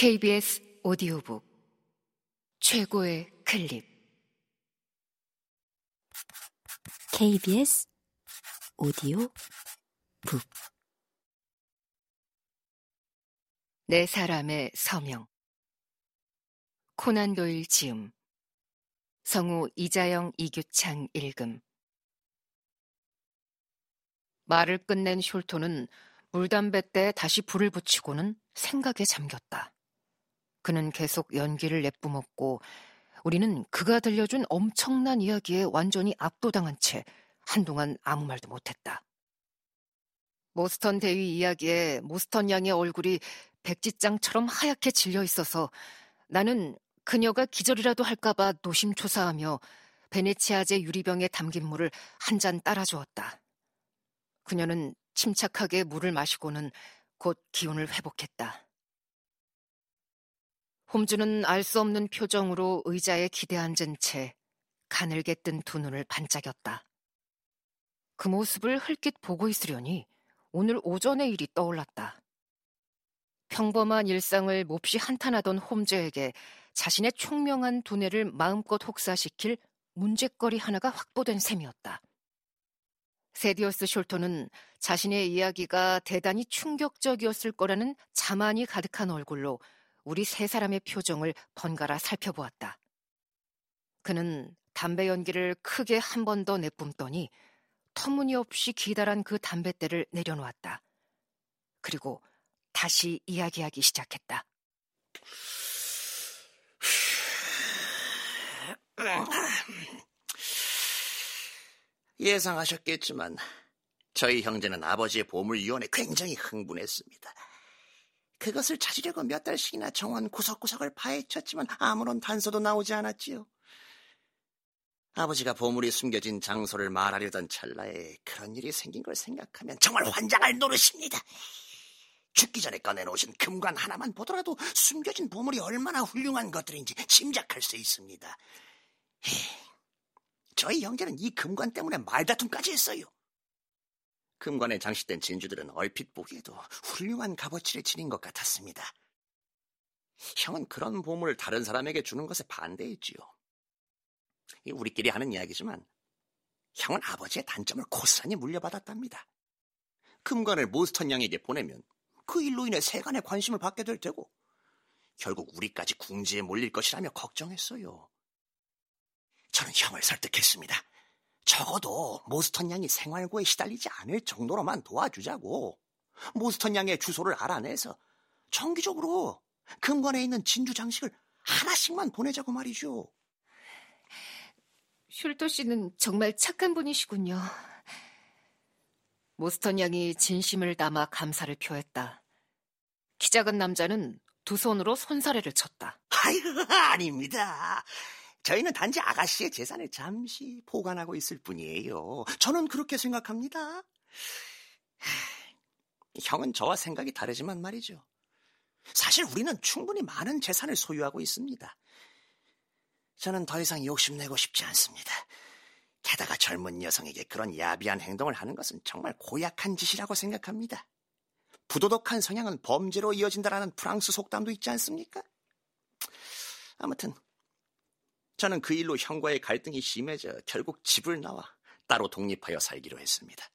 KBS 오디오북. 최고의 클립. KBS 오디오 북. 네 사람의 서명. 코난 도일 지음. 성우 이자영 이규창 읽음. 말을 끝낸 숄토는 물담배 때 다시 불을 붙이고는 생각에 잠겼다. 그는 계속 연기를 내뿜었고 우리는 그가 들려준 엄청난 이야기에 완전히 압도당한 채 한동안 아무 말도 못했다. 모스턴 대위 이야기에 모스턴 양의 얼굴이 백지장처럼 하얗게 질려 있어서 나는 그녀가 기절이라도 할까봐 노심초사하며 베네치아제 유리병에 담긴 물을 한 잔 따라주었다. 그녀는 침착하게 물을 마시고는 곧 기운을 회복했다. 홈즈는 알 수 없는 표정으로 의자에 기대앉은 채 가늘게 뜬 두 눈을 반짝였다. 그 모습을 흘낏 보고 있으려니 오늘 오전의 일이 떠올랐다. 평범한 일상을 몹시 한탄하던 홈즈에게 자신의 총명한 두뇌를 마음껏 혹사시킬 문제거리 하나가 확보된 셈이었다. 세디어스 숄토는 자신의 이야기가 대단히 충격적이었을 거라는 자만이 가득한 얼굴로 우리 세 사람의 표정을 번갈아 살펴보았다. 그는 담배 연기를 크게 한 번 더 내뿜더니 터무니없이 기다란 그 담뱃대를 내려놓았다. 그리고 다시 이야기하기 시작했다. 예상하셨겠지만 저희 형제는 아버지의 보물위원에 굉장히 흥분했습니다. 그것을 찾으려고 몇 달씩이나 정원 구석구석을 파헤쳤지만 아무런 단서도 나오지 않았지요. 아버지가 보물이 숨겨진 장소를 말하려던 찰나에 그런 일이 생긴 걸 생각하면 정말 환장할 노릇입니다. 죽기 전에 꺼내놓으신 금관 하나만 보더라도 숨겨진 보물이 얼마나 훌륭한 것들인지 짐작할 수 있습니다. 저희 형제는 이 금관 때문에 말다툼까지 했어요. 금관에 장식된 진주들은 얼핏 보기에도 훌륭한 값어치를 지닌 것 같았습니다. 형은 그런 보물을 다른 사람에게 주는 것에 반대했지요. 우리끼리 하는 이야기지만 형은 아버지의 단점을 고스란히 물려받았답니다. 금관을 모스턴 양에게 보내면 그 일로 인해 세간의 관심을 받게 될 테고 결국 우리까지 궁지에 몰릴 것이라며 걱정했어요. 저는 형을 설득했습니다. 적어도 모스턴 양이 생활고에 시달리지 않을 정도로만 도와주자고 모스턴 양의 주소를 알아내서 정기적으로 금관에 있는 진주 장식을 하나씩만 보내자고 말이죠. 슐토 씨는 정말 착한 분이시군요. 모스턴 양이 진심을 담아 감사를 표했다. 키 작은 남자는 두 손으로 손사래를 쳤다. 아이고, 아닙니다. 저희는 단지 아가씨의 재산을 잠시 보관하고 있을 뿐이에요. 저는 그렇게 생각합니다. 형은 저와 생각이 다르지만 말이죠. 사실 우리는 충분히 많은 재산을 소유하고 있습니다. 저는 더 이상 욕심내고 싶지 않습니다. 게다가 젊은 여성에게 그런 야비한 행동을 하는 것은 정말 고약한 짓이라고 생각합니다. 부도덕한 성향은 범죄로 이어진다라는 프랑스 속담도 있지 않습니까? 아무튼 저는 그 일로 형과의 갈등이 심해져 결국 집을 나와 따로 독립하여 살기로 했습니다.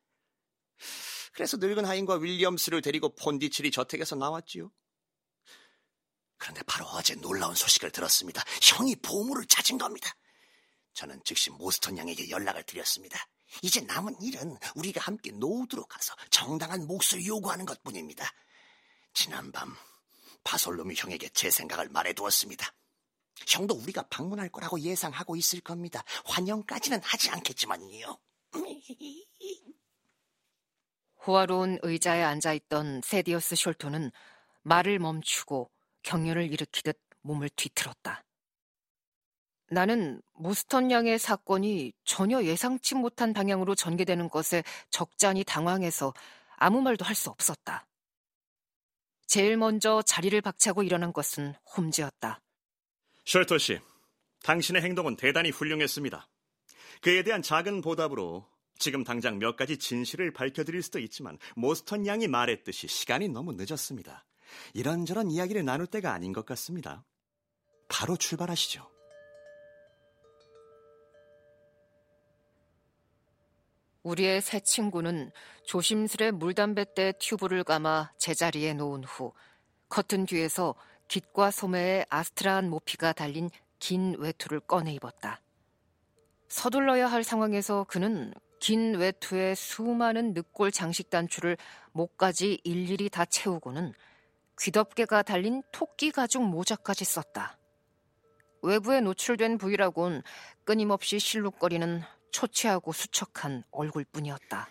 그래서 늙은 하인과 윌리엄스를 데리고 폰디치리 저택에서 나왔지요. 그런데 바로 어제 놀라운 소식을 들었습니다. 형이 보물을 찾은 겁니다. 저는 즉시 모스턴 양에게 연락을 드렸습니다. 이제 남은 일은 우리가 함께 노우드로 가서 정당한 몫을 요구하는 것 뿐입니다. 지난밤 바솔로미 형에게 제 생각을 말해두었습니다. 형도 우리가 방문할 거라고 예상하고 있을 겁니다. 환영까지는 하지 않겠지만요. 호화로운 의자에 앉아 있던 세디어스 숄토는 말을 멈추고 경련을 일으키듯 몸을 뒤틀었다. 나는 모스턴 양의 사건이 전혀 예상치 못한 방향으로 전개되는 것에 적잖이 당황해서 아무 말도 할 수 없었다. 제일 먼저 자리를 박차고 일어난 것은 홈즈였다. 셜터 씨, 당신의 행동은 대단히 훌륭했습니다. 그에 대한 작은 보답으로 지금 당장 몇 가지 진실을 밝혀드릴 수도 있지만 모스턴 양이 말했듯이 시간이 너무 늦었습니다. 이런저런 이야기를 나눌 때가 아닌 것 같습니다. 바로 출발하시죠. 우리의 새 친구는 조심스레 물담뱃대 튜브를 감아 제자리에 놓은 후 커튼 뒤에서 깃과 소매에 아스트라한 모피가 달린 긴 외투를 꺼내 입었다. 서둘러야 할 상황에서 그는 긴 외투에 수많은 늑골 장식 단추를 목까지 일일이 다 채우고는 귀덮개가 달린 토끼 가죽 모자까지 썼다. 외부에 노출된 부위라곤 끊임없이 실룩거리는 초췌하고 수척한 얼굴뿐이었다.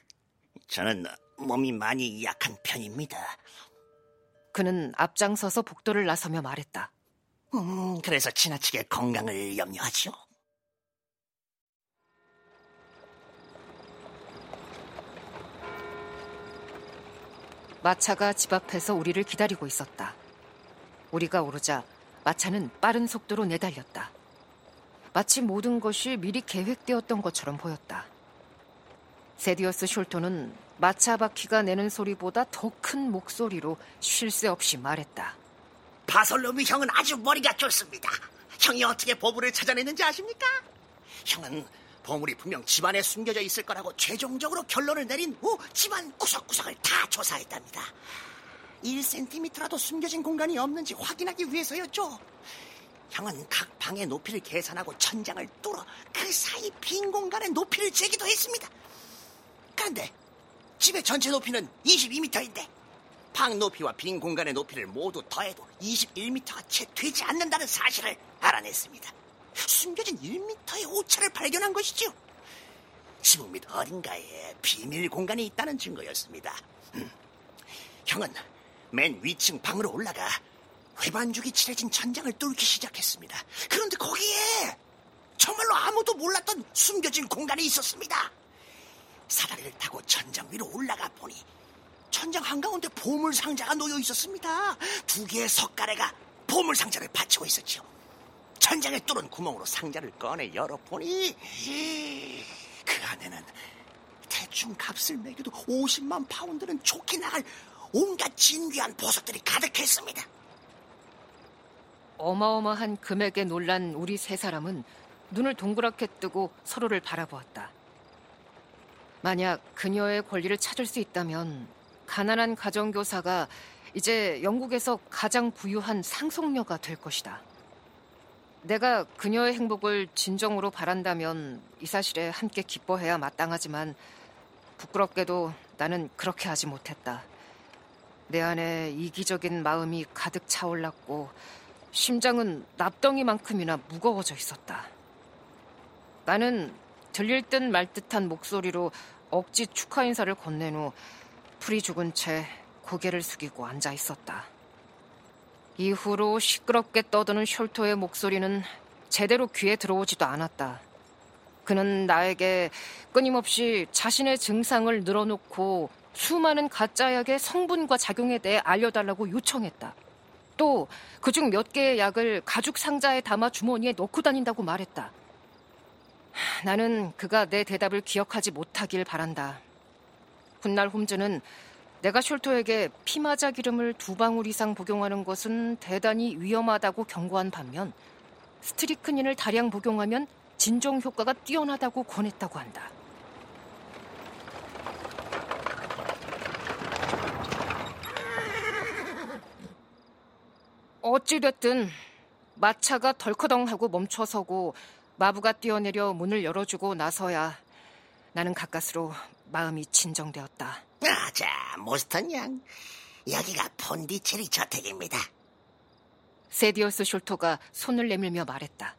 저는 몸이 많이 약한 편입니다. 그는 앞장서서 복도를 나서며 말했다. 음, 그래서 지나치게 건강을 염려하죠. 마차가 집 앞에서 우리를 기다리고 있었다. 우리가 오르자 마차는 빠른 속도로 내달렸다. 마치 모든 것이 미리 계획되었던 것처럼 보였다. 세디어스 숄토는 마차 바퀴가 내는 소리보다 더 큰 목소리로 쉴 새 없이 말했다. 바솔로미 형은 아주 머리가 좋습니다. 형이 어떻게 보물을 찾아냈는지 아십니까? 형은 보물이 분명 집안에 숨겨져 있을 거라고 최종적으로 결론을 내린 후 집안 구석구석을 다 조사했답니다. 1cm라도 숨겨진 공간이 없는지 확인하기 위해서였죠. 형은 각 방의 높이를 계산하고 천장을 뚫어 그 사이 빈 공간의 높이를 재기도 했습니다. 그런데 집의 전체 높이는 22m인데 방 높이와 빈 공간의 높이를 모두 더해도 21m가 채 되지 않는다는 사실을 알아냈습니다. 숨겨진 1m의 오차를 발견한 것이죠. 지붕 밑 어딘가에 비밀 공간이 있다는 증거였습니다. 음. 형은 맨 위층 방으로 올라가 회반죽이 칠해진 천장을 뚫기 시작했습니다. 그런데 거기에 정말로 아무도 몰랐던 숨겨진 공간이 있었습니다. 사다리를 타고 천장 위로 올라가 보니 천장 한가운데 보물 상자가 놓여 있었습니다. 두 개의 석가래가 보물 상자를 받치고 있었죠. 천장에 뚫은 구멍으로 상자를 꺼내 열어보니 그 안에는 대충 값을 매겨도 50만 파운드는 좋게 나갈 온갖 진귀한 보석들이 가득했습니다. 어마어마한 금액에 놀란 우리 세 사람은 눈을 동그랗게 뜨고 서로를 바라보았다. 만약 그녀의 권리를 찾을 수 있다면 가난한 가정교사가 이제 영국에서 가장 부유한 상속녀가 될 것이다. 내가 그녀의 행복을 진정으로 바란다면 이 사실에 함께 기뻐해야 마땅하지만 부끄럽게도 나는 그렇게 하지 못했다. 내 안에 이기적인 마음이 가득 차올랐고 심장은 납덩이만큼이나 무거워져 있었다. 나는 들릴 듯 말 듯한 목소리로 억지 축하 인사를 건넨 후 풀이 죽은 채 고개를 숙이고 앉아 있었다. 이후로 시끄럽게 떠드는 숄토의 목소리는 제대로 귀에 들어오지도 않았다. 그는 나에게 끊임없이 자신의 증상을 늘어놓고 수많은 가짜 약의 성분과 작용에 대해 알려달라고 요청했다. 또 그중 몇 개의 약을 가죽 상자에 담아 주머니에 넣고 다닌다고 말했다. 나는 그가 내 대답을 기억하지 못하길 바란다. 훗날 홈즈는 내가 숄토에게 피마자 기름을 두 방울 이상 복용하는 것은 대단히 위험하다고 경고한 반면 스트리크닌을 다량 복용하면 진정 효과가 뛰어나다고 권했다고 한다. 어찌됐든 마차가 덜커덩하고 멈춰서고 마부가 뛰어내려 문을 열어주고 나서야 나는 가까스로 마음이 진정되었다. 아 자, 모스턴 양. 여기가 폰디체리 저택입니다. 세디어스 숄토가 손을 내밀며 말했다.